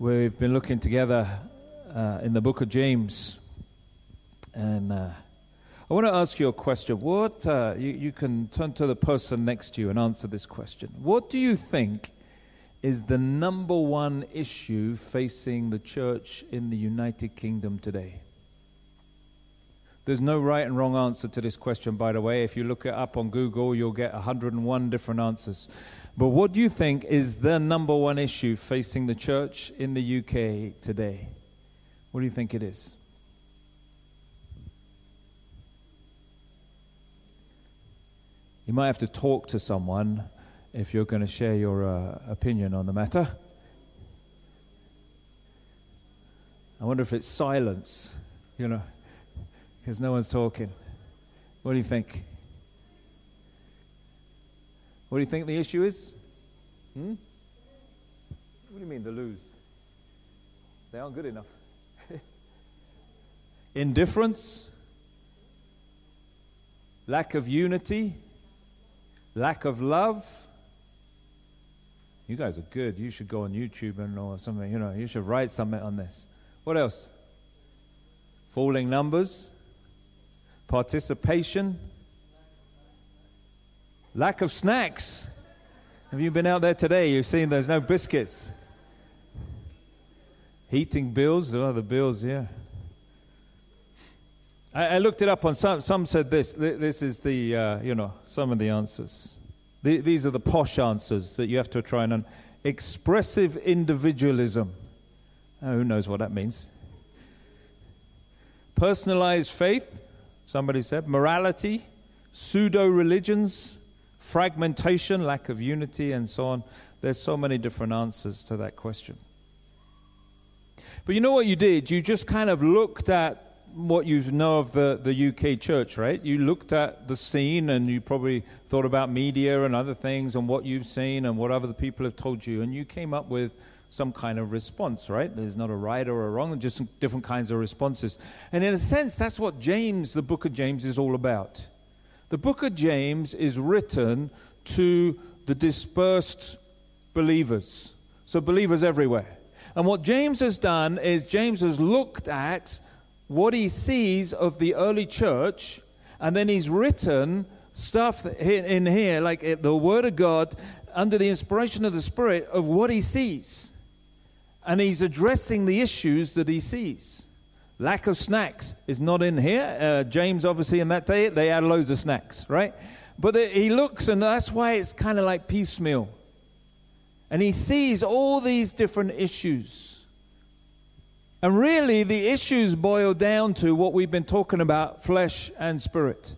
We've been looking together uh, in the book of James. And uh, I want to ask you a question. What, uh, you, you can turn to the person next to you and answer this question. What do you think is the number one issue facing the church in the United Kingdom today? There's no right and wrong answer to this question, by the way. If you look it up on Google, you'll get 101 different answers. But what do you think is the number one issue facing the church in the UK today? What do you think it is? You might have to talk to someone if you're going to share your uh, opinion on the matter. I wonder if it's silence, you know, because no one's talking. What do you think? What do you think the issue is? Hmm? What do you mean, the lose? They aren't good enough. Indifference, lack of unity, lack of love. You guys are good. You should go on YouTube and or something. You know, you should write something on this. What else? Falling numbers, participation, Lack of snacks. Have you been out there today? You've seen there's no biscuits. Heating bills, oh, the bills, yeah. I, I looked it up on some, some said this. This is the, uh, you know, some of the answers. The, these are the posh answers that you have to try and. Un- expressive individualism. Oh, who knows what that means? Personalized faith, somebody said. Morality, pseudo religions, fragmentation, lack of unity, and so on. There's so many different answers to that question. But you know what you did? You just kind of looked at what you know of the, the UK church, right? You looked at the scene and you probably thought about media and other things and what you've seen and what other people have told you, and you came up with some kind of response, right? There's not a right or a wrong, just different kinds of responses. And in a sense, that's what James, the book of James, is all about. The book of James is written to the dispersed believers, so believers everywhere. And what James has done is James has looked at what he sees of the early church, and then he's written stuff in here, like eh, the Word of God, under the inspiration of the Spirit, of what he sees. And he's addressing the issues that he sees. Lack of snacks is not in here. Uh, James, obviously, in that day, they had loads of snacks, right? But the, he looks, and that's why it's kind of like piecemeal. And he sees all these different issues. And really, the issues boil down to what we've been talking about flesh and spirit.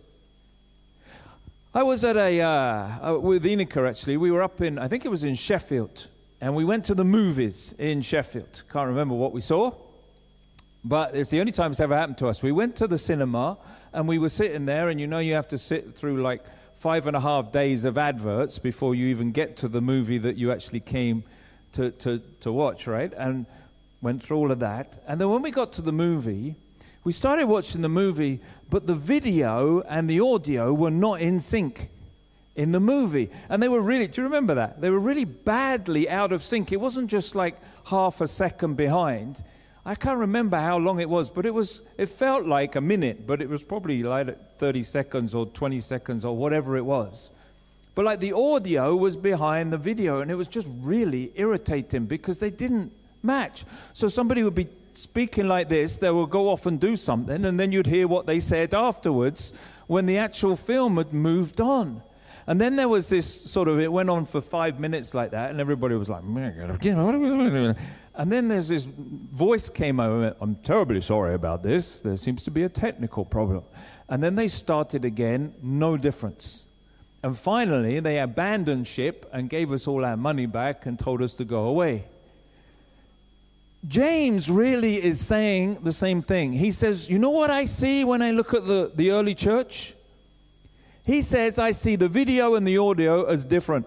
I was at a, uh, uh with Inika actually, we were up in, I think it was in Sheffield, and we went to the movies in Sheffield. Can't remember what we saw. But it's the only time it's ever happened to us. We went to the cinema and we were sitting there, and you know, you have to sit through like five and a half days of adverts before you even get to the movie that you actually came to, to, to watch, right? And went through all of that. And then when we got to the movie, we started watching the movie, but the video and the audio were not in sync in the movie. And they were really, do you remember that? They were really badly out of sync. It wasn't just like half a second behind. I can't remember how long it was, but it was it felt like a minute, but it was probably like 30 seconds or 20 seconds or whatever it was. But like the audio was behind the video and it was just really irritating because they didn't match. So somebody would be speaking like this, they would go off and do something and then you'd hear what they said afterwards when the actual film had moved on. And then there was this sort of, it went on for five minutes like that, and everybody was like, and then there's this voice came over, I'm terribly sorry about this. There seems to be a technical problem. And then they started again, no difference. And finally, they abandoned ship and gave us all our money back and told us to go away. James really is saying the same thing. He says, You know what I see when I look at the, the early church? He says, I see the video and the audio as different.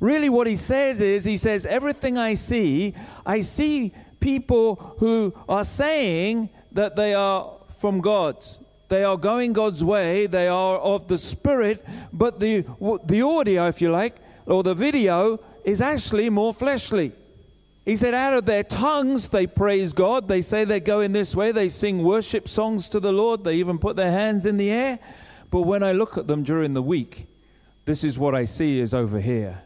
Really, what he says is, he says, everything I see, I see people who are saying that they are from God. They are going God's way, they are of the Spirit, but the, the audio, if you like, or the video, is actually more fleshly. He said, out of their tongues they praise God. They say they're going this way. They sing worship songs to the Lord. They even put their hands in the air. But when I look at them during the week, this is what I see is over here.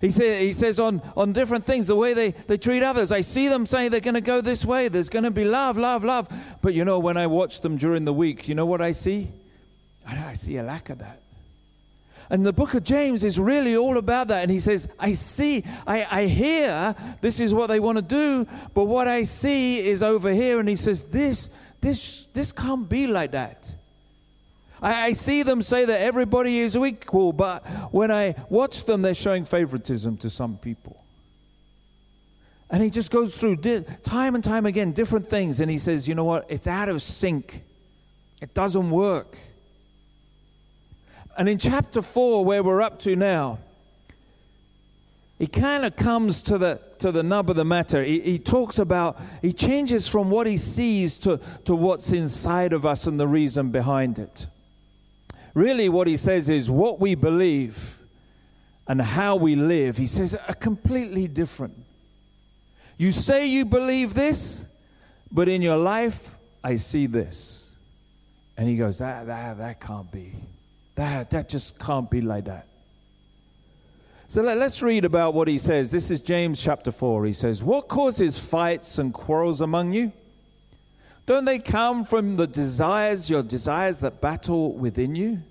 He, say, he says on, on different things, the way they, they treat others. I see them saying they're going to go this way. There's going to be love, love, love. But you know, when I watch them during the week, you know what I see? I, I see a lack of that. And the book of James is really all about that. And he says, I see, I, I hear this is what they want to do, but what I see is over here. And he says, This, this, this can't be like that. I, I see them say that everybody is equal, but when I watch them, they're showing favoritism to some people. And he just goes through di- time and time again different things. And he says, You know what? It's out of sync, it doesn't work. And in chapter 4, where we're up to now, he kind of comes to the, to the nub of the matter. He, he talks about, he changes from what he sees to, to what's inside of us and the reason behind it. Really, what he says is what we believe and how we live, he says, are completely different. You say you believe this, but in your life, I see this. And he goes, that, that, that can't be. That, that just can't be like that. So let, us read about what he says. This is James chapter 4. He says, What causes fights and quarrels among you? Don't they come from the desires, your desires that battle within you?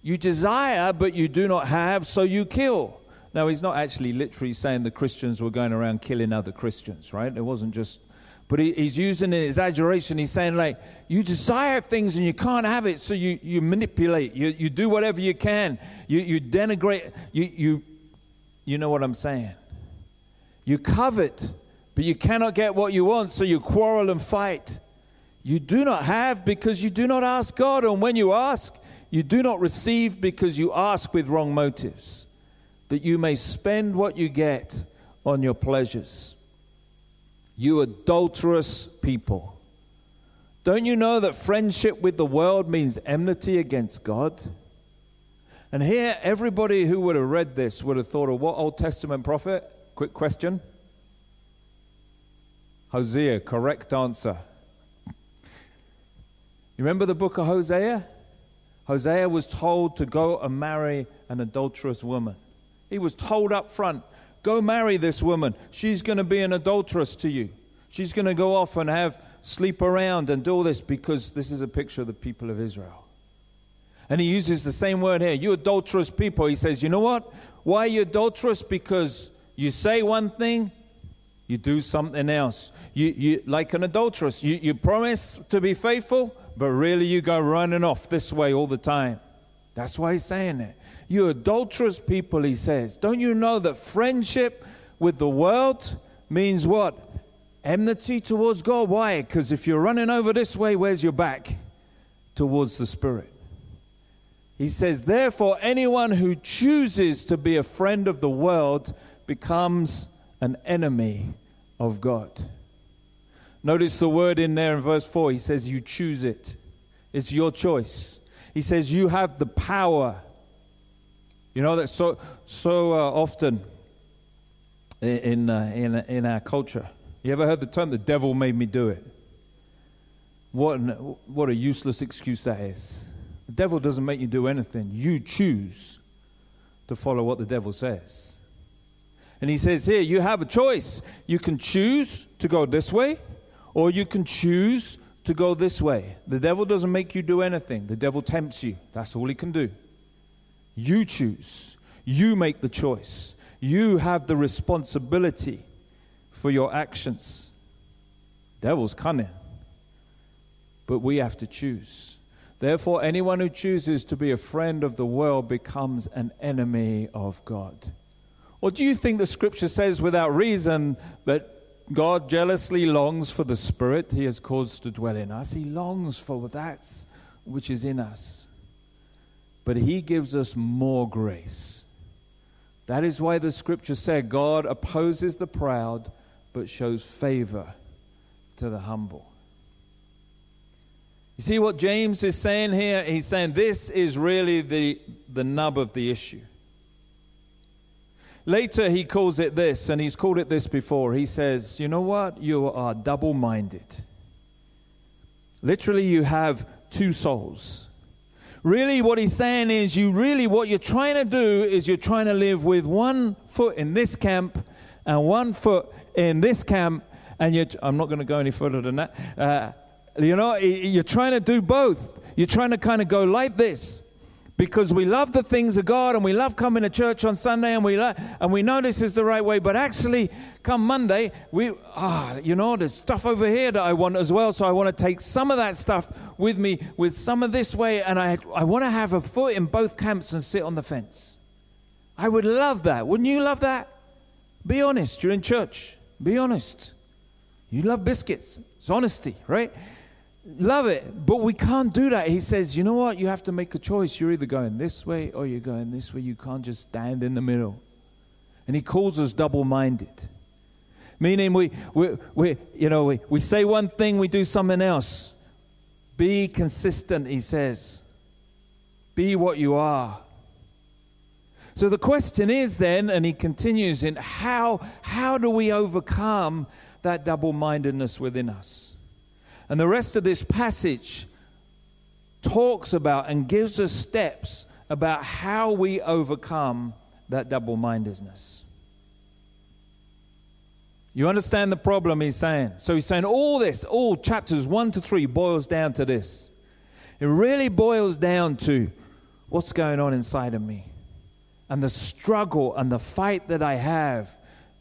You desire, but you do not have, so you kill. Now, he's not actually literally saying the Christians were going around killing other Christians, right? It wasn't just but he, he's using an exaggeration. He's saying, like, you desire things and you can't have it, so you, you manipulate. You, you do whatever you can. You, you denigrate. You, you, you know what I'm saying? You covet, but you cannot get what you want, so you quarrel and fight. You do not have because you do not ask God. And when you ask, you do not receive because you ask with wrong motives, that you may spend what you get on your pleasures. You adulterous people. Don't you know that friendship with the world means enmity against God? And here, everybody who would have read this would have thought of what Old Testament prophet? Quick question. Hosea, correct answer. You remember the book of Hosea? Hosea was told to go and marry an adulterous woman. He was told up front, Go marry this woman. She's going to be an adulteress to you. She's going to go off and have sleep around and do all this because this is a picture of the people of Israel. And he uses the same word here. You adulterous people. He says, You know what? Why are you adulterous? Because you say one thing, you do something else. You, you like an adulteress. You, you promise to be faithful, but really you go running off this way all the time. That's why he's saying it. You adulterous people, he says. Don't you know that friendship with the world means what? Enmity towards God. Why? Because if you're running over this way, where's your back? Towards the Spirit. He says, therefore, anyone who chooses to be a friend of the world becomes an enemy of God. Notice the word in there in verse 4. He says, You choose it. It's your choice. He says, You have the power you know that so so uh, often in uh, in in our culture. You ever heard the term "the devil made me do it"? What an, what a useless excuse that is. The devil doesn't make you do anything. You choose to follow what the devil says. And he says here, you have a choice. You can choose to go this way, or you can choose to go this way. The devil doesn't make you do anything. The devil tempts you. That's all he can do. You choose. You make the choice. You have the responsibility for your actions. Devil's cunning, but we have to choose. Therefore, anyone who chooses to be a friend of the world becomes an enemy of God. Or do you think the scripture says without reason that God jealously longs for the spirit he has caused to dwell in us? He longs for that which is in us but He gives us more grace. That is why the scripture said God opposes the proud, but shows favor to the humble. You see what James is saying here? He's saying this is really the, the nub of the issue. Later, he calls it this, and he's called it this before. He says, You know what? You are double minded. Literally, you have two souls. Really, what he's saying is, you really, what you're trying to do is you're trying to live with one foot in this camp and one foot in this camp. And you're, I'm not going to go any further than that. Uh, you know, you're trying to do both. You're trying to kind of go like this because we love the things of God and we love coming to church on Sunday and we lo- and we know this is the right way. But actually, come Monday, we ah, you know, there's stuff over here that I want as well. So I want to take some of that stuff with me, with some of this way, and I I want to have a foot in both camps and sit on the fence. I would love that. Wouldn't you love that? Be honest. You're in church. Be honest. You love biscuits. It's honesty, right? Love it, but we can't do that. He says, you know what? You have to make a choice. You're either going this way or you're going this way. You can't just stand in the middle. And he calls us double minded. Meaning, we, we, we, you know, we, we say one thing, we do something else. Be consistent, he says. Be what you are. So the question is then, and he continues in how, how do we overcome that double mindedness within us? And the rest of this passage talks about and gives us steps about how we overcome that double mindedness. You understand the problem he's saying? So he's saying all this, all chapters 1 to 3 boils down to this. It really boils down to what's going on inside of me and the struggle and the fight that I have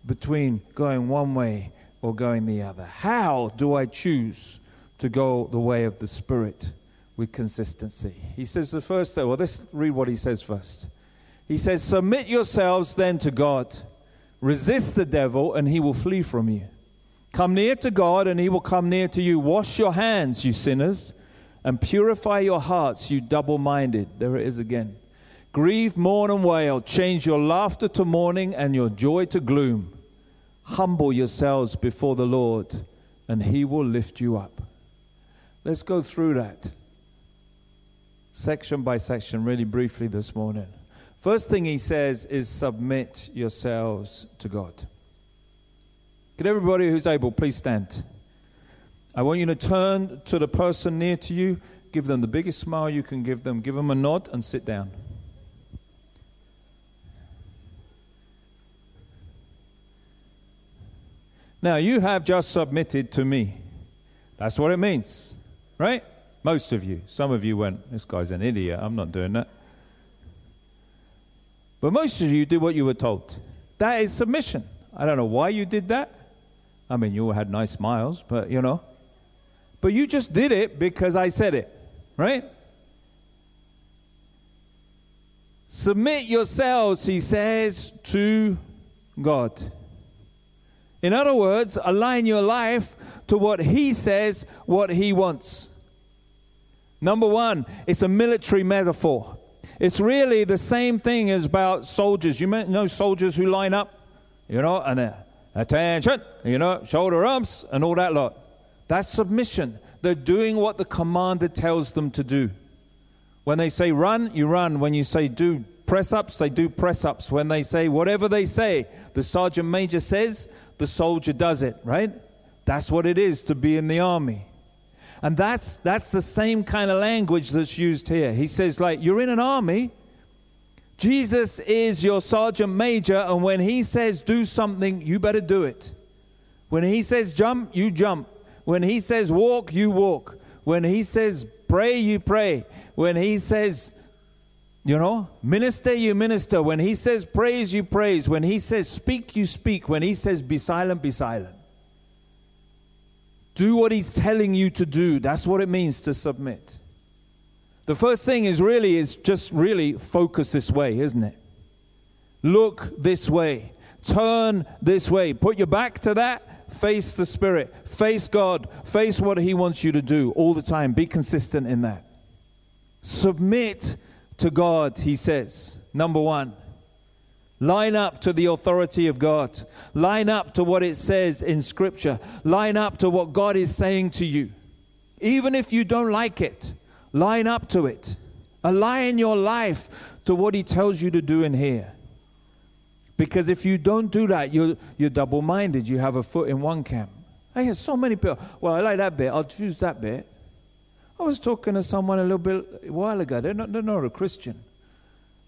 between going one way or going the other. How do I choose to go the way of the Spirit with consistency. He says the first thing, well, let's read what he says first. He says, Submit yourselves then to God, resist the devil, and he will flee from you. Come near to God, and he will come near to you. Wash your hands, you sinners, and purify your hearts, you double minded. There it is again. Grieve, mourn, and wail. Change your laughter to mourning and your joy to gloom. Humble yourselves before the Lord, and he will lift you up. Let's go through that section by section really briefly this morning. First thing he says is submit yourselves to God. Could everybody who's able please stand? I want you to turn to the person near to you, give them the biggest smile you can give them, give them a nod, and sit down. Now, you have just submitted to me. That's what it means. Right? Most of you. Some of you went, this guy's an idiot. I'm not doing that. But most of you did what you were told. That is submission. I don't know why you did that. I mean, you all had nice smiles, but you know. But you just did it because I said it, right? Submit yourselves, he says, to God. In other words, align your life to what he says, what he wants. Number one, it's a military metaphor. It's really the same thing as about soldiers. You know soldiers who line up, you know, and uh, attention, you know, shoulder ups and all that lot. That's submission. They're doing what the commander tells them to do. When they say run, you run. When you say do press ups, they do press ups. When they say whatever they say, the sergeant major says, the soldier does it, right? That's what it is to be in the army. And that's, that's the same kind of language that's used here. He says, like, you're in an army. Jesus is your sergeant major, and when he says do something, you better do it. When he says jump, you jump. When he says walk, you walk. When he says pray, you pray. When he says, you know, minister, you minister. When he says praise, you praise. When he says speak, you speak. When he says be silent, be silent. Do what he's telling you to do. That's what it means to submit. The first thing is really is just really focus this way, isn't it? Look this way. Turn this way. Put your back to that. Face the Spirit. Face God. Face what He wants you to do all the time. Be consistent in that. Submit to God, He says. Number one. Line up to the authority of God. Line up to what it says in Scripture. Line up to what God is saying to you. Even if you don't like it, line up to it. Align your life to what He tells you to do in here. Because if you don't do that, you're, you're double minded. You have a foot in one camp. I hear so many people, well, I like that bit, I'll choose that bit. I was talking to someone a little bit a while ago. They're not, they're not a Christian.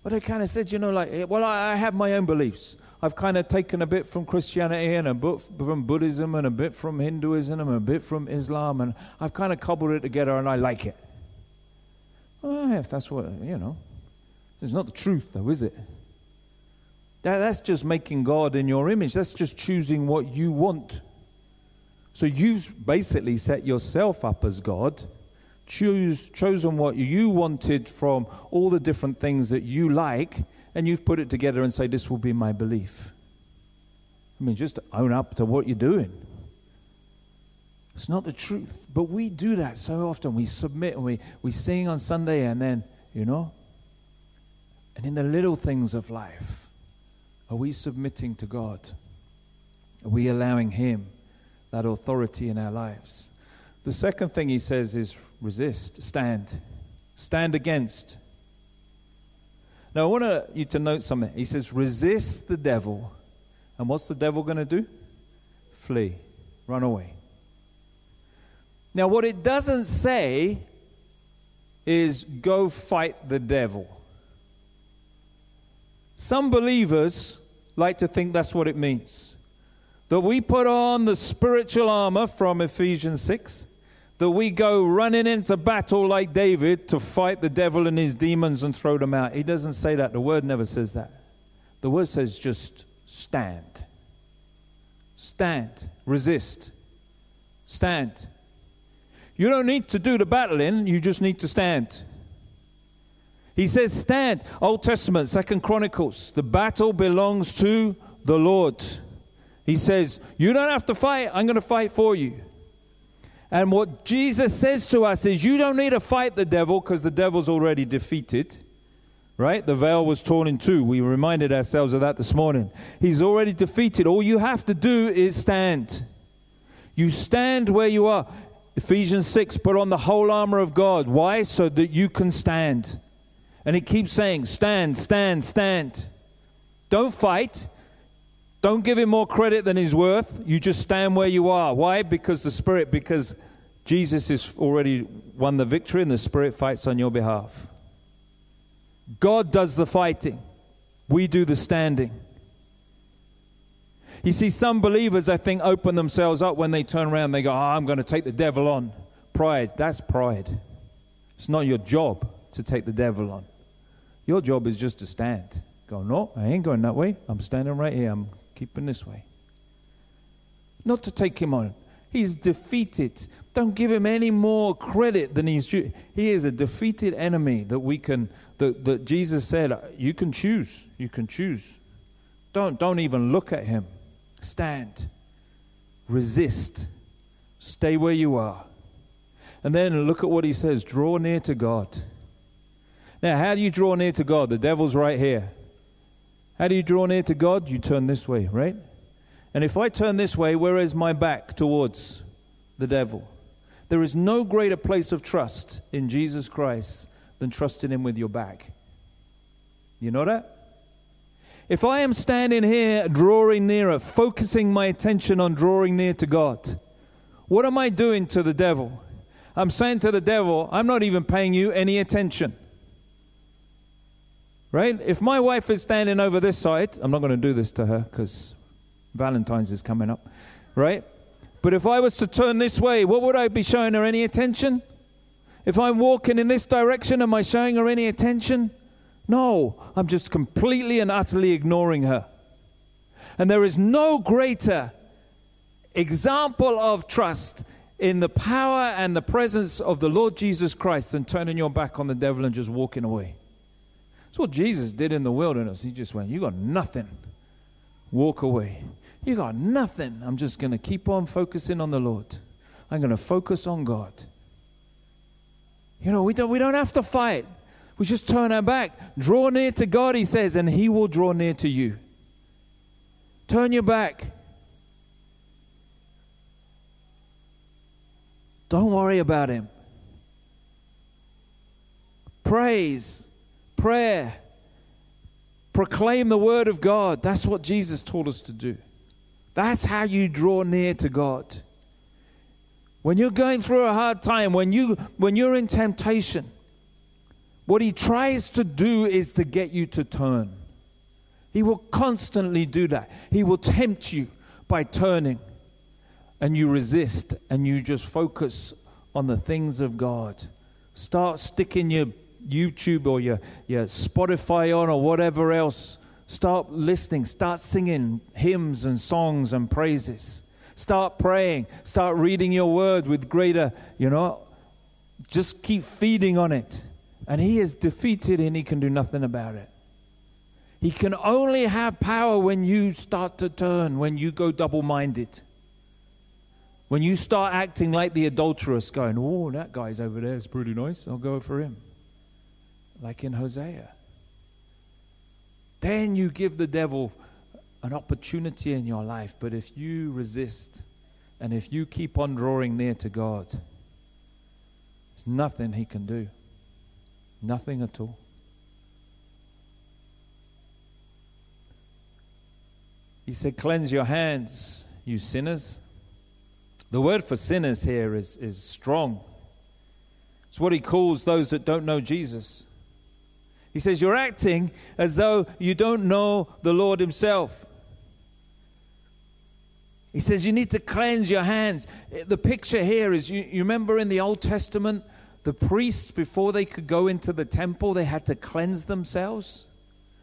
But I kind of said, you know, like, eh, well, I, I have my own beliefs. I've kind of taken a bit from Christianity and a bit from Buddhism and a bit from Hinduism and a bit from Islam, and I've kind of cobbled it together and I like it. Well, if that's what, you know, it's not the truth, though, is it? That, that's just making God in your image. That's just choosing what you want. So you've basically set yourself up as God, choose, chosen what you wanted from all the different things that you like, and you've put it together and say, This will be my belief. I mean, just own up to what you're doing. It's not the truth. But we do that so often. We submit and we, we sing on Sunday, and then, you know, and in the little things of life, are we submitting to God? Are we allowing Him that authority in our lives? The second thing he says is resist, stand, stand against. Now, I want you to note something. He says, resist the devil. And what's the devil going to do? Flee, run away. Now, what it doesn't say is go fight the devil. Some believers like to think that's what it means. That we put on the spiritual armor from Ephesians 6 that we go running into battle like David to fight the devil and his demons and throw them out. He doesn't say that. The word never says that. The word says just stand. Stand. Resist. Stand. You don't need to do the battling, you just need to stand. He says, Stand. Old Testament, Second Chronicles. The battle belongs to the Lord. He says, You don't have to fight, I'm going to fight for you. And what Jesus says to us is, you don't need to fight the devil because the devil's already defeated. Right? The veil was torn in two. We reminded ourselves of that this morning. He's already defeated. All you have to do is stand. You stand where you are. Ephesians 6 put on the whole armor of God. Why? So that you can stand. And it keeps saying, stand, stand, stand. Don't fight. Don't give him more credit than he's worth. You just stand where you are. Why? Because the Spirit, because Jesus has already won the victory and the Spirit fights on your behalf. God does the fighting, we do the standing. You see, some believers, I think, open themselves up when they turn around. They go, oh, I'm going to take the devil on. Pride, that's pride. It's not your job to take the devil on. Your job is just to stand. Go, no, I ain't going that way. I'm standing right here. I'm keeping this way. Not to take him on. He's defeated. Don't give him any more credit than he's due. He is a defeated enemy that we can, that, that Jesus said, uh, you can choose. You can choose. Don't, don't even look at him. Stand. Resist. Stay where you are. And then look at what he says draw near to God. Now, how do you draw near to God? The devil's right here. How do you draw near to God? You turn this way, right? And if I turn this way, where is my back towards the devil? There is no greater place of trust in Jesus Christ than trusting Him with your back. You know that? If I am standing here, drawing nearer, focusing my attention on drawing near to God, what am I doing to the devil? I'm saying to the devil, I'm not even paying you any attention. Right? If my wife is standing over this side, I'm not going to do this to her because Valentine's is coming up, right? But if I was to turn this way, what would I be showing her any attention? If I'm walking in this direction, am I showing her any attention? No, I'm just completely and utterly ignoring her. And there is no greater example of trust in the power and the presence of the Lord Jesus Christ than turning your back on the devil and just walking away. That's what Jesus did in the wilderness. He just went, You got nothing. Walk away. You got nothing. I'm just going to keep on focusing on the Lord. I'm going to focus on God. You know, we don't, we don't have to fight. We just turn our back. Draw near to God, he says, and he will draw near to you. Turn your back. Don't worry about him. Praise prayer, Proclaim the word of God. That's what Jesus taught us to do. That's how you draw near to God. When you're going through a hard time, when, you, when you're in temptation, what he tries to do is to get you to turn. He will constantly do that. He will tempt you by turning, and you resist and you just focus on the things of God. Start sticking your YouTube or your, your Spotify on or whatever else. Start listening, start singing hymns and songs and praises. Start praying, start reading your word with greater, you know, just keep feeding on it. And he is defeated and he can do nothing about it. He can only have power when you start to turn, when you go double minded. When you start acting like the adulteress, going, Oh, that guy's over there is pretty nice, I'll go for him. Like in Hosea. Then you give the devil an opportunity in your life. But if you resist and if you keep on drawing near to God, there's nothing he can do. Nothing at all. He said, Cleanse your hands, you sinners. The word for sinners here is, is strong. It's what he calls those that don't know Jesus. He says, You're acting as though you don't know the Lord Himself. He says, You need to cleanse your hands. The picture here is you, you remember in the Old Testament the priests, before they could go into the temple, they had to cleanse themselves.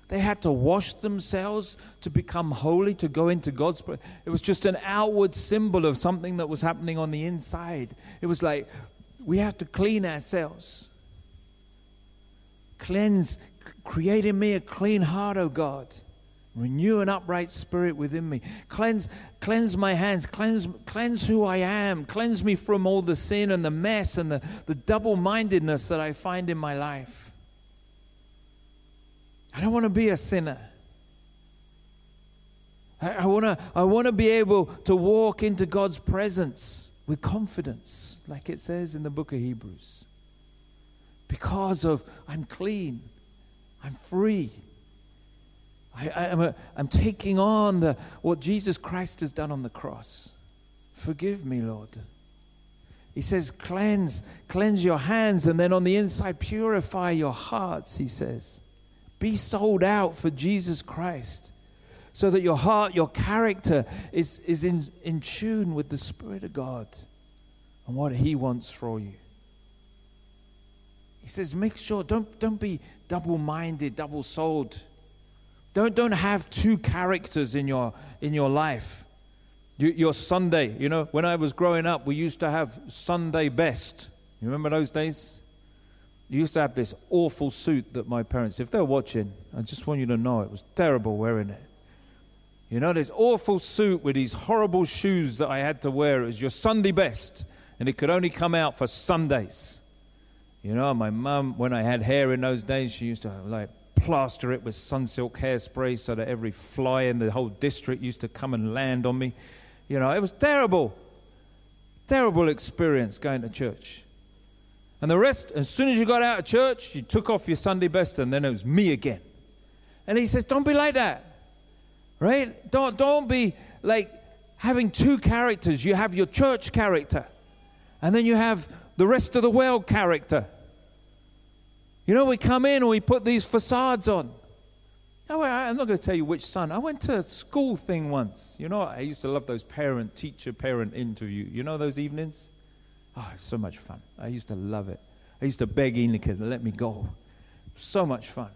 They had to wash themselves to become holy, to go into God's. presence. It was just an outward symbol of something that was happening on the inside. It was like, we have to clean ourselves. Cleanse, create in me a clean heart, O God. Renew an upright spirit within me. Cleanse, cleanse my hands. Cleanse, cleanse who I am. Cleanse me from all the sin and the mess and the, the double mindedness that I find in my life. I don't want to be a sinner. I, I want to I wanna be able to walk into God's presence with confidence, like it says in the book of Hebrews. Because of I'm clean, I'm free. I, am a, I'm taking on the, what Jesus Christ has done on the cross. Forgive me, Lord. He says, cleanse, cleanse your hands, and then on the inside, purify your hearts, he says. Be sold out for Jesus Christ so that your heart, your character is, is in, in tune with the Spirit of God and what He wants for you. He says, make sure, don't, don't be double minded, double souled. Don't, don't have two characters in your, in your life. You, your Sunday, you know, when I was growing up, we used to have Sunday best. You remember those days? You used to have this awful suit that my parents, if they're watching, I just want you to know it was terrible wearing it. You know, this awful suit with these horrible shoes that I had to wear. It was your Sunday best, and it could only come out for Sundays. You know, my mum, when I had hair in those days, she used to like plaster it with sunsilk hairspray so that every fly in the whole district used to come and land on me. You know, it was terrible. Terrible experience going to church. And the rest, as soon as you got out of church, you took off your Sunday best, and then it was me again. And he says, Don't be like that. Right? Don't, don't be like having two characters. You have your church character, and then you have the rest of the world character. You know, we come in and we put these facades on. Oh, I'm not going to tell you which son. I went to a school thing once. You know, I used to love those parent, teacher, parent interview. You know those evenings? Oh, so much fun. I used to love it. I used to beg Enrique to let me go. So much fun.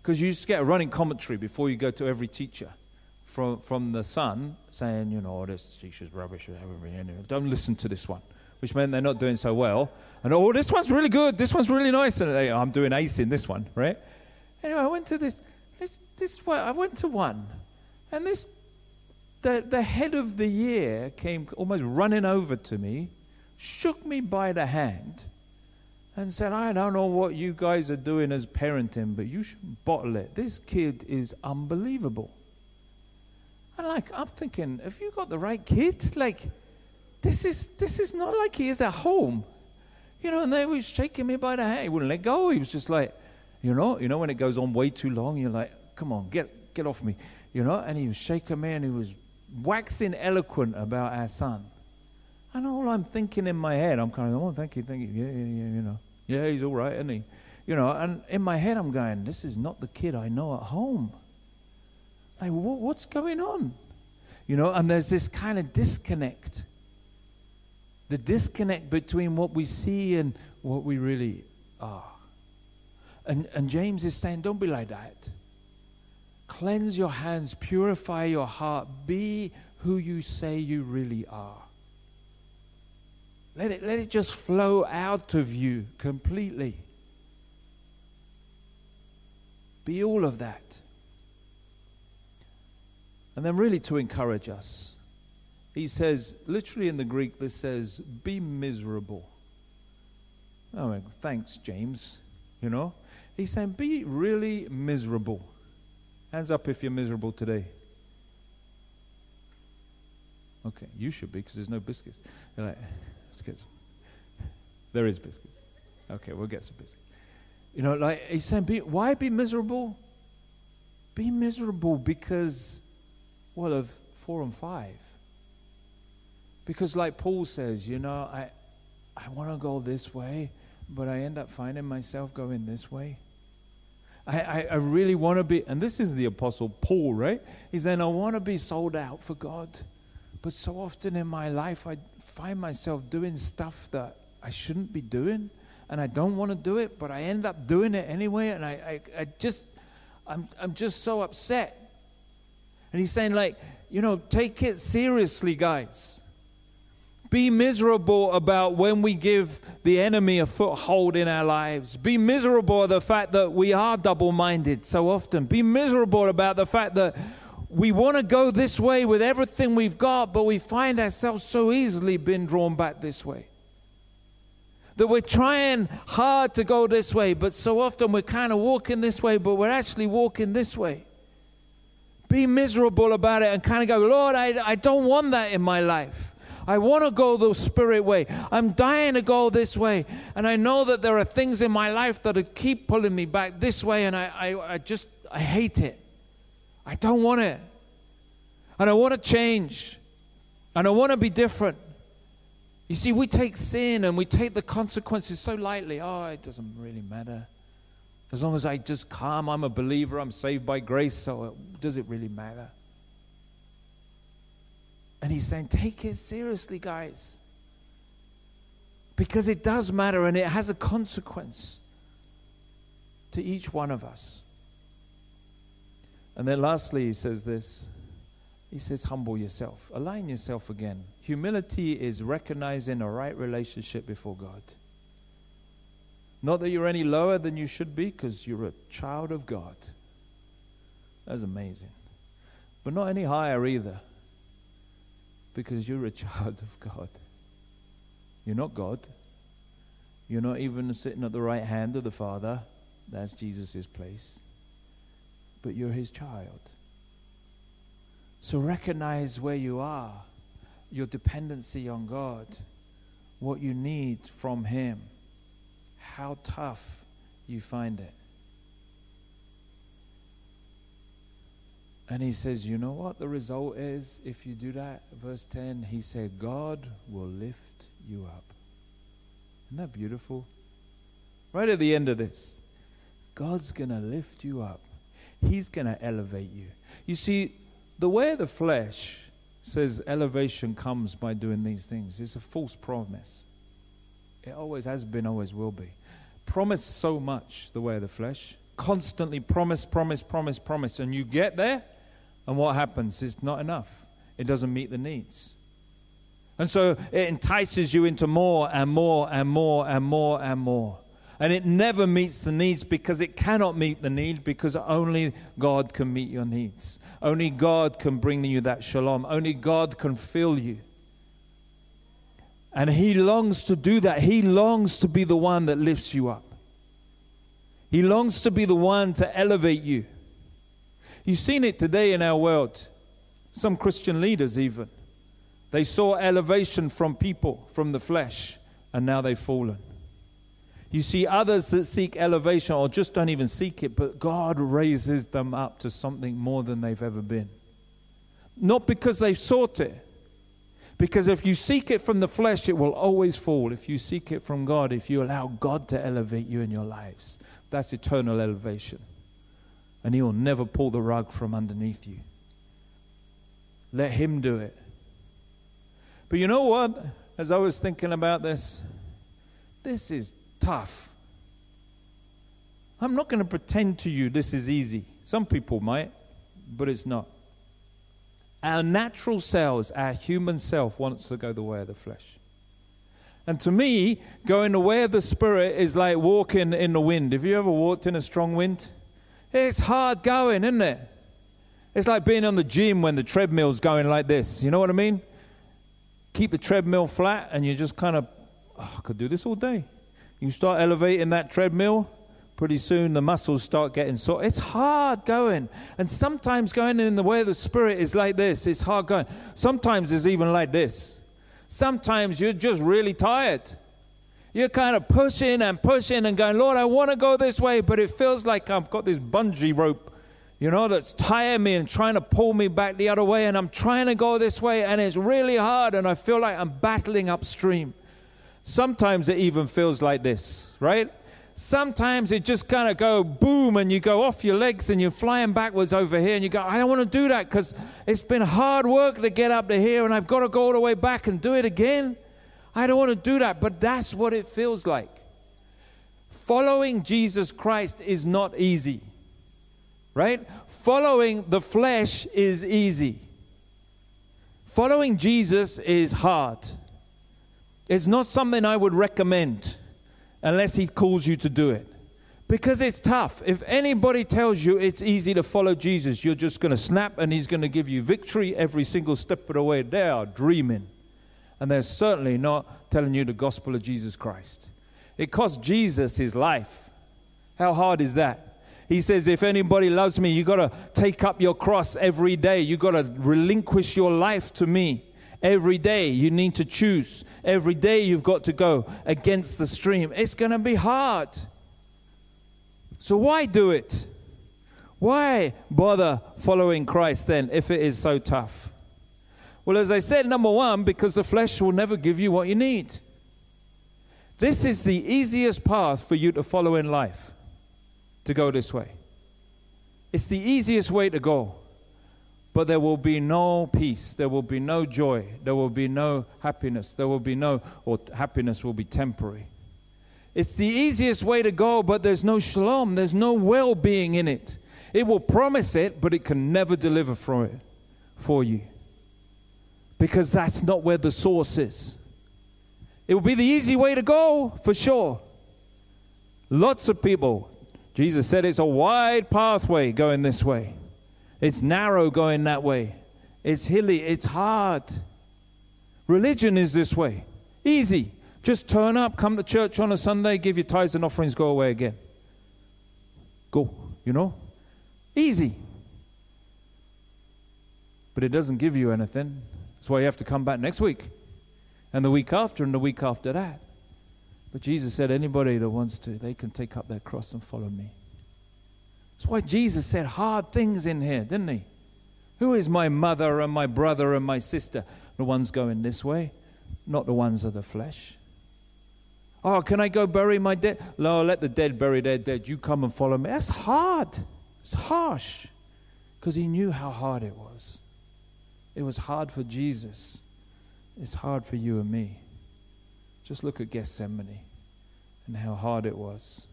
Because you used to get a running commentary before you go to every teacher from, from the son saying, you know, this teacher's rubbish. Don't listen to this one which meant they're not doing so well. And oh, this one's really good. This one's really nice. And they, I'm doing ace in this one, right? Anyway, I went to this. This, this one, I went to one, and this the the head of the year came almost running over to me, shook me by the hand, and said, "I don't know what you guys are doing as parenting, but you should bottle it. This kid is unbelievable." And like I'm thinking, have you got the right kid? Like this is, this is not like he is at home. You know, and they was shaking me by the hand. He wouldn't let go. He was just like, you know, you know, when it goes on way too long, you're like, come on, get, get off me. You know, and he was shaking me and he was waxing eloquent about our son. And all I'm thinking in my head, I'm kind of, oh, thank you, thank you. Yeah, yeah, yeah, you know. Yeah, he's all right, isn't he? You know, and in my head, I'm going, this is not the kid I know at home. Like, what's going on? You know, and there's this kind of disconnect. The disconnect between what we see and what we really are. And, and James is saying, don't be like that. Cleanse your hands, purify your heart, be who you say you really are. Let it, let it just flow out of you completely. Be all of that. And then, really, to encourage us, he says, literally in the Greek, this says, be miserable. Oh, thanks, James. You know? He's saying, be really miserable. Hands up if you're miserable today. Okay, you should be because there's no biscuits. Like, let's get some. There is biscuits. Okay, we'll get some biscuits. You know, like he's saying, be, why be miserable? Be miserable because, well, of four and five. Because, like Paul says, you know, I, I want to go this way, but I end up finding myself going this way. I, I, I really want to be, and this is the Apostle Paul, right? He's saying, I want to be sold out for God. But so often in my life, I find myself doing stuff that I shouldn't be doing, and I don't want to do it, but I end up doing it anyway, and I, I, I just, I'm, I'm just so upset. And he's saying, like, you know, take it seriously, guys be miserable about when we give the enemy a foothold in our lives. Be miserable the fact that we are double minded so often. Be miserable about the fact that we want to go this way with everything we've got, but we find ourselves so easily being drawn back this way. That we're trying hard to go this way, but so often we're kind of walking this way, but we're actually walking this way. Be miserable about it and kind of go, Lord, I, I don't want that in my life. I want to go the spirit way. I'm dying to go this way. And I know that there are things in my life that keep pulling me back this way, and I, I, I just, I hate it. I don't want it. And I want to change. And I want to be different. You see, we take sin and we take the consequences so lightly. Oh, it doesn't really matter. As long as I just calm, I'm a believer, I'm saved by grace, so does it really matter? And he's saying, take it seriously, guys. Because it does matter and it has a consequence to each one of us. And then lastly, he says this He says, humble yourself, align yourself again. Humility is recognizing a right relationship before God. Not that you're any lower than you should be, because you're a child of God. That's amazing. But not any higher either because you're a child of God. You're not God. You're not even sitting at the right hand of the Father. That's Jesus' place. But you're his child. So recognize where you are, your dependency on God, what you need from him, how tough you find it. And he says, You know what the result is if you do that? Verse 10, he said, God will lift you up. Isn't that beautiful? Right at the end of this, God's going to lift you up, He's going to elevate you. You see, the way the flesh says elevation comes by doing these things. It's a false promise. It always has been, always will be. Promise so much, the way of the flesh. Constantly promise, promise, promise, promise. And you get there, and what happens is not enough. It doesn't meet the needs. And so it entices you into more and more and more and more and more. And it never meets the needs because it cannot meet the need because only God can meet your needs. Only God can bring you that shalom. Only God can fill you. And He longs to do that. He longs to be the one that lifts you up. He longs to be the one to elevate you. You've seen it today in our world. Some Christian leaders, even. They saw elevation from people, from the flesh, and now they've fallen. You see others that seek elevation or just don't even seek it, but God raises them up to something more than they've ever been. Not because they've sought it, because if you seek it from the flesh, it will always fall. If you seek it from God, if you allow God to elevate you in your lives, that's eternal elevation. And He will never pull the rug from underneath you. Let Him do it. But you know what? As I was thinking about this, this is tough. I'm not going to pretend to you this is easy. Some people might, but it's not. Our natural selves, our human self, wants to go the way of the flesh. And to me, going the way of the Spirit is like walking in the wind. Have you ever walked in a strong wind? It's hard going, isn't it? It's like being on the gym when the treadmill's going like this. You know what I mean? Keep the treadmill flat, and you just kind of, oh, I could do this all day. You start elevating that treadmill, pretty soon the muscles start getting sore. It's hard going. And sometimes going in the way of the Spirit is like this it's hard going. Sometimes it's even like this. Sometimes you're just really tired. You're kind of pushing and pushing and going, Lord, I want to go this way, but it feels like I've got this bungee rope, you know, that's tying me and trying to pull me back the other way. And I'm trying to go this way, and it's really hard, and I feel like I'm battling upstream. Sometimes it even feels like this, right? Sometimes it just kind of go boom and you go off your legs and you're flying backwards over here and you go, I don't want to do that because it's been hard work to get up to here and I've got to go all the way back and do it again. I don't want to do that, but that's what it feels like. Following Jesus Christ is not easy, right? Following the flesh is easy. Following Jesus is hard. It's not something I would recommend unless He calls you to do it. Because it's tough. If anybody tells you it's easy to follow Jesus, you're just going to snap and He's going to give you victory every single step of the way. They are dreaming. And they're certainly not telling you the gospel of Jesus Christ. It cost Jesus his life. How hard is that? He says, If anybody loves me, you got to take up your cross every day. You got to relinquish your life to me. Every day you need to choose. Every day you've got to go against the stream. It's going to be hard. So why do it? Why bother following Christ then if it is so tough? Well, as I said, number one, because the flesh will never give you what you need. This is the easiest path for you to follow in life, to go this way. It's the easiest way to go. But there will be no peace. There will be no joy. There will be no happiness. There will be no, or happiness will be temporary. It's the easiest way to go, but there's no shalom. There's no well being in it. It will promise it, but it can never deliver from it for you. Because that's not where the source is. It would be the easy way to go, for sure. Lots of people, Jesus said it's a wide pathway going this way. It's narrow going that way. It's hilly. It's hard. Religion is this way. Easy. Just turn up, come to church on a Sunday, give your tithes and offerings, go away again. Go, you know? Easy. But it doesn't give you anything. That's why you have to come back next week, and the week after, and the week after that. But Jesus said, anybody that wants to, they can take up their cross and follow me. That's why Jesus said hard things in here, didn't he? Who is my mother and my brother and my sister? The ones going this way, not the ones of the flesh. Oh, can I go bury my dead? No, let the dead bury their dead. You come and follow me. That's hard. It's harsh. Because he knew how hard it was. It was hard for Jesus. It's hard for you and me. Just look at Gethsemane and how hard it was.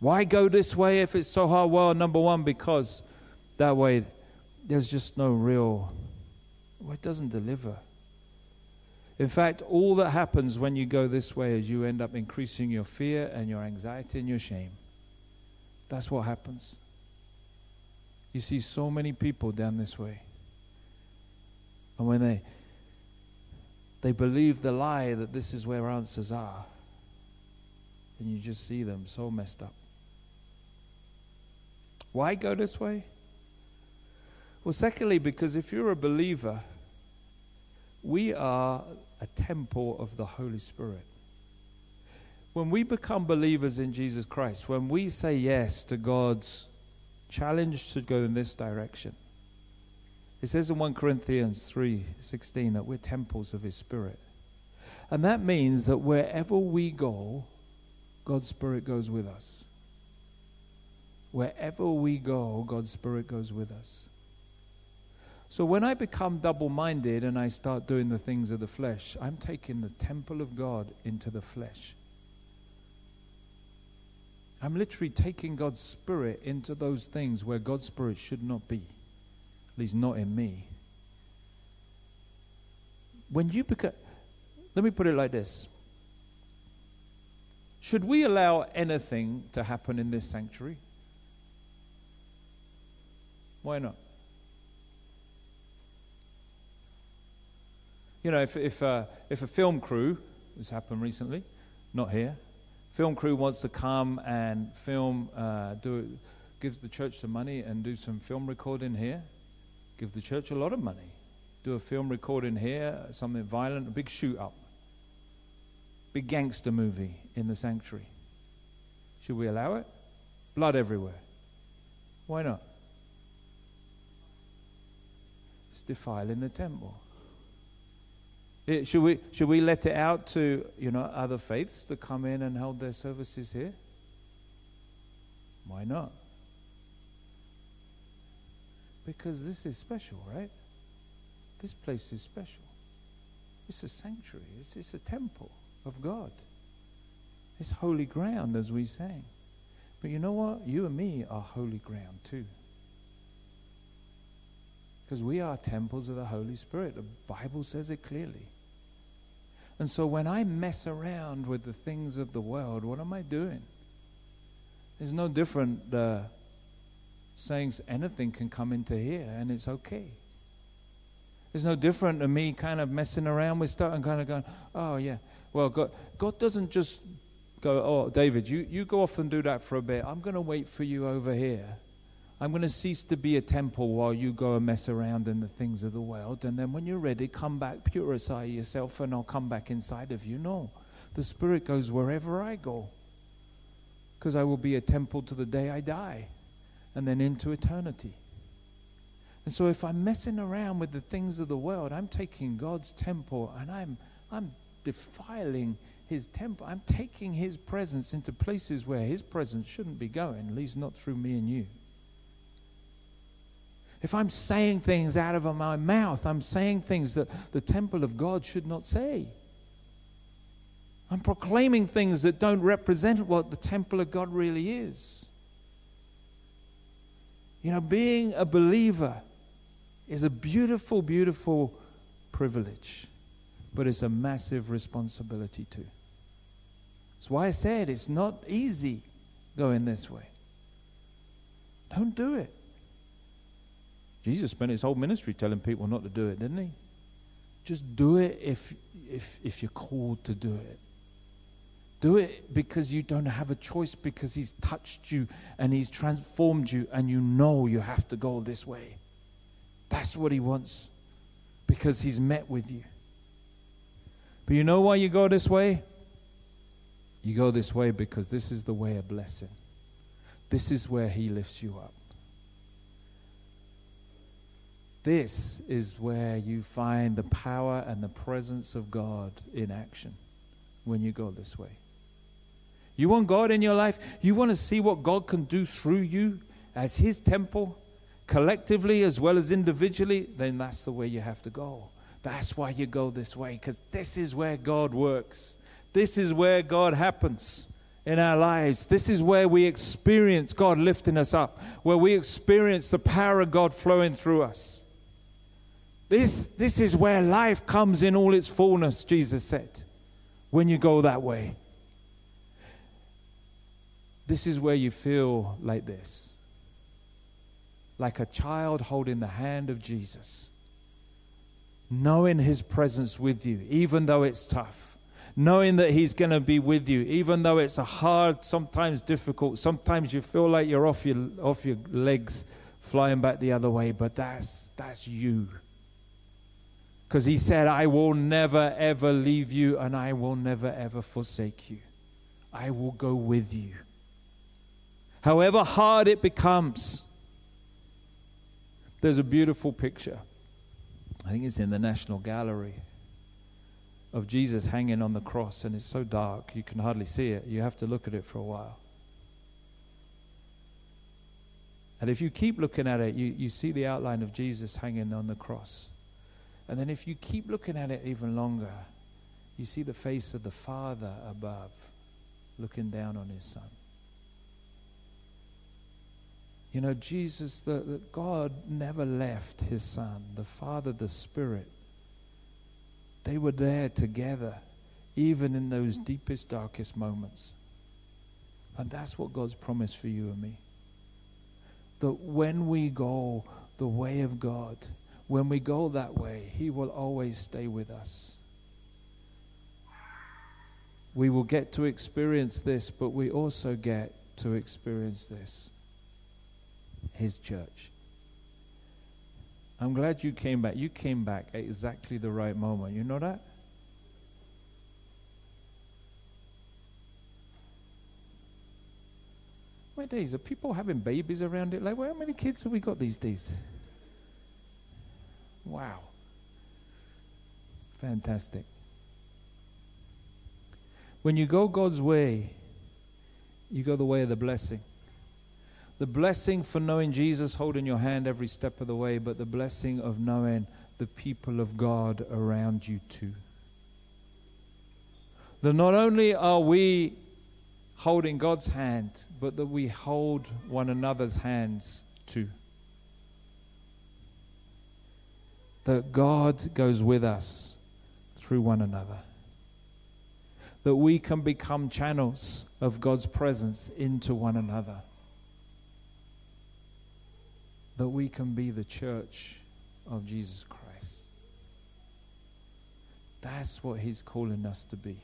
Why go this way if it's so hard? Well, number one, because that way there's just no real, well, it doesn't deliver. In fact, all that happens when you go this way is you end up increasing your fear and your anxiety and your shame. That's what happens. You see so many people down this way. And when they they believe the lie that this is where answers are, and you just see them so messed up. Why go this way? Well, secondly, because if you're a believer, we are a temple of the Holy Spirit. when we become believers in Jesus Christ, when we say yes to God's challenge to go in this direction, it says in 1 Corinthians 3:16 that we're temples of his spirit. And that means that wherever we go, God's spirit goes with us. Wherever we go, God's spirit goes with us. So when I become double minded and I start doing the things of the flesh, I'm taking the temple of God into the flesh. I'm literally taking God's spirit into those things where God's spirit should not be, least not in me. When you become, let me put it like this Should we allow anything to happen in this sanctuary? Why not? You know, if, if, uh, if a film crew, this happened recently, not here, film crew wants to come and film, uh, do, gives the church some money and do some film recording here, give the church a lot of money. Do a film recording here, something violent, a big shoot up, big gangster movie in the sanctuary. Should we allow it? Blood everywhere. Why not? It's defiling the temple. It, should, we, should we let it out to you know other faiths to come in and hold their services here? Why not? Because this is special, right? This place is special. It's a sanctuary, it's, it's a temple of God. It's holy ground, as we sang. But you know what? You and me are holy ground too. Because we are temples of the Holy Spirit. The Bible says it clearly. And so when I mess around with the things of the world, what am I doing? It's no different uh, saying anything can come into here and it's okay. It's no different to me kind of messing around with stuff and kind of going, oh, yeah. Well, God, God doesn't just go, oh, David, you, you go off and do that for a bit. I'm going to wait for you over here. I'm going to cease to be a temple while you go and mess around in the things of the world. And then when you're ready, come back, purify yourself, and I'll come back inside of you. No. The Spirit goes wherever I go. Because I will be a temple to the day I die and then into eternity. And so if I'm messing around with the things of the world, I'm taking God's temple and I'm, I'm defiling his temple. I'm taking his presence into places where his presence shouldn't be going, at least not through me and you if I'm saying things out of my mouth, I'm saying things that the temple of God should not say. I'm proclaiming things that don't represent what the temple of God really is. You know, being a believer is a beautiful, beautiful privilege, but it's a massive responsibility too. That's why I said it's not easy going this way. Don't do it. Jesus spent his whole ministry telling people not to do it, didn't he? Just do it if, if, if you're called to do it. Do it because you don't have a choice, because he's touched you and he's transformed you, and you know you have to go this way. That's what he wants because he's met with you. But you know why you go this way? You go this way because this is the way of blessing. This is where he lifts you up. This is where you find the power and the presence of God in action when you go this way. You want God in your life? You want to see what God can do through you as His temple, collectively as well as individually? Then that's the way you have to go. That's why you go this way, because this is where God works. This is where God happens in our lives. This is where we experience God lifting us up, where we experience the power of God flowing through us. This, this is where life comes in all its fullness, Jesus said, when you go that way. This is where you feel like this like a child holding the hand of Jesus, knowing his presence with you, even though it's tough, knowing that he's going to be with you, even though it's a hard, sometimes difficult, sometimes you feel like you're off your, off your legs flying back the other way, but that's, that's you. Because he said, I will never ever leave you and I will never ever forsake you. I will go with you. However hard it becomes, there's a beautiful picture. I think it's in the National Gallery of Jesus hanging on the cross, and it's so dark you can hardly see it. You have to look at it for a while. And if you keep looking at it, you, you see the outline of Jesus hanging on the cross. And then if you keep looking at it even longer, you see the face of the Father above looking down on his Son. You know, Jesus, the, the God never left his Son, the Father, the Spirit. They were there together, even in those mm. deepest, darkest moments. And that's what God's promised for you and me that when we go the way of God, when we go that way, He will always stay with us. We will get to experience this, but we also get to experience this His church. I'm glad you came back. You came back at exactly the right moment. You know that? my days, are people having babies around it? Like, well, how many kids have we got these days? Wow. Fantastic. When you go God's way, you go the way of the blessing. The blessing for knowing Jesus holding your hand every step of the way, but the blessing of knowing the people of God around you too. That not only are we holding God's hand, but that we hold one another's hands too. That God goes with us through one another. That we can become channels of God's presence into one another. That we can be the church of Jesus Christ. That's what He's calling us to be.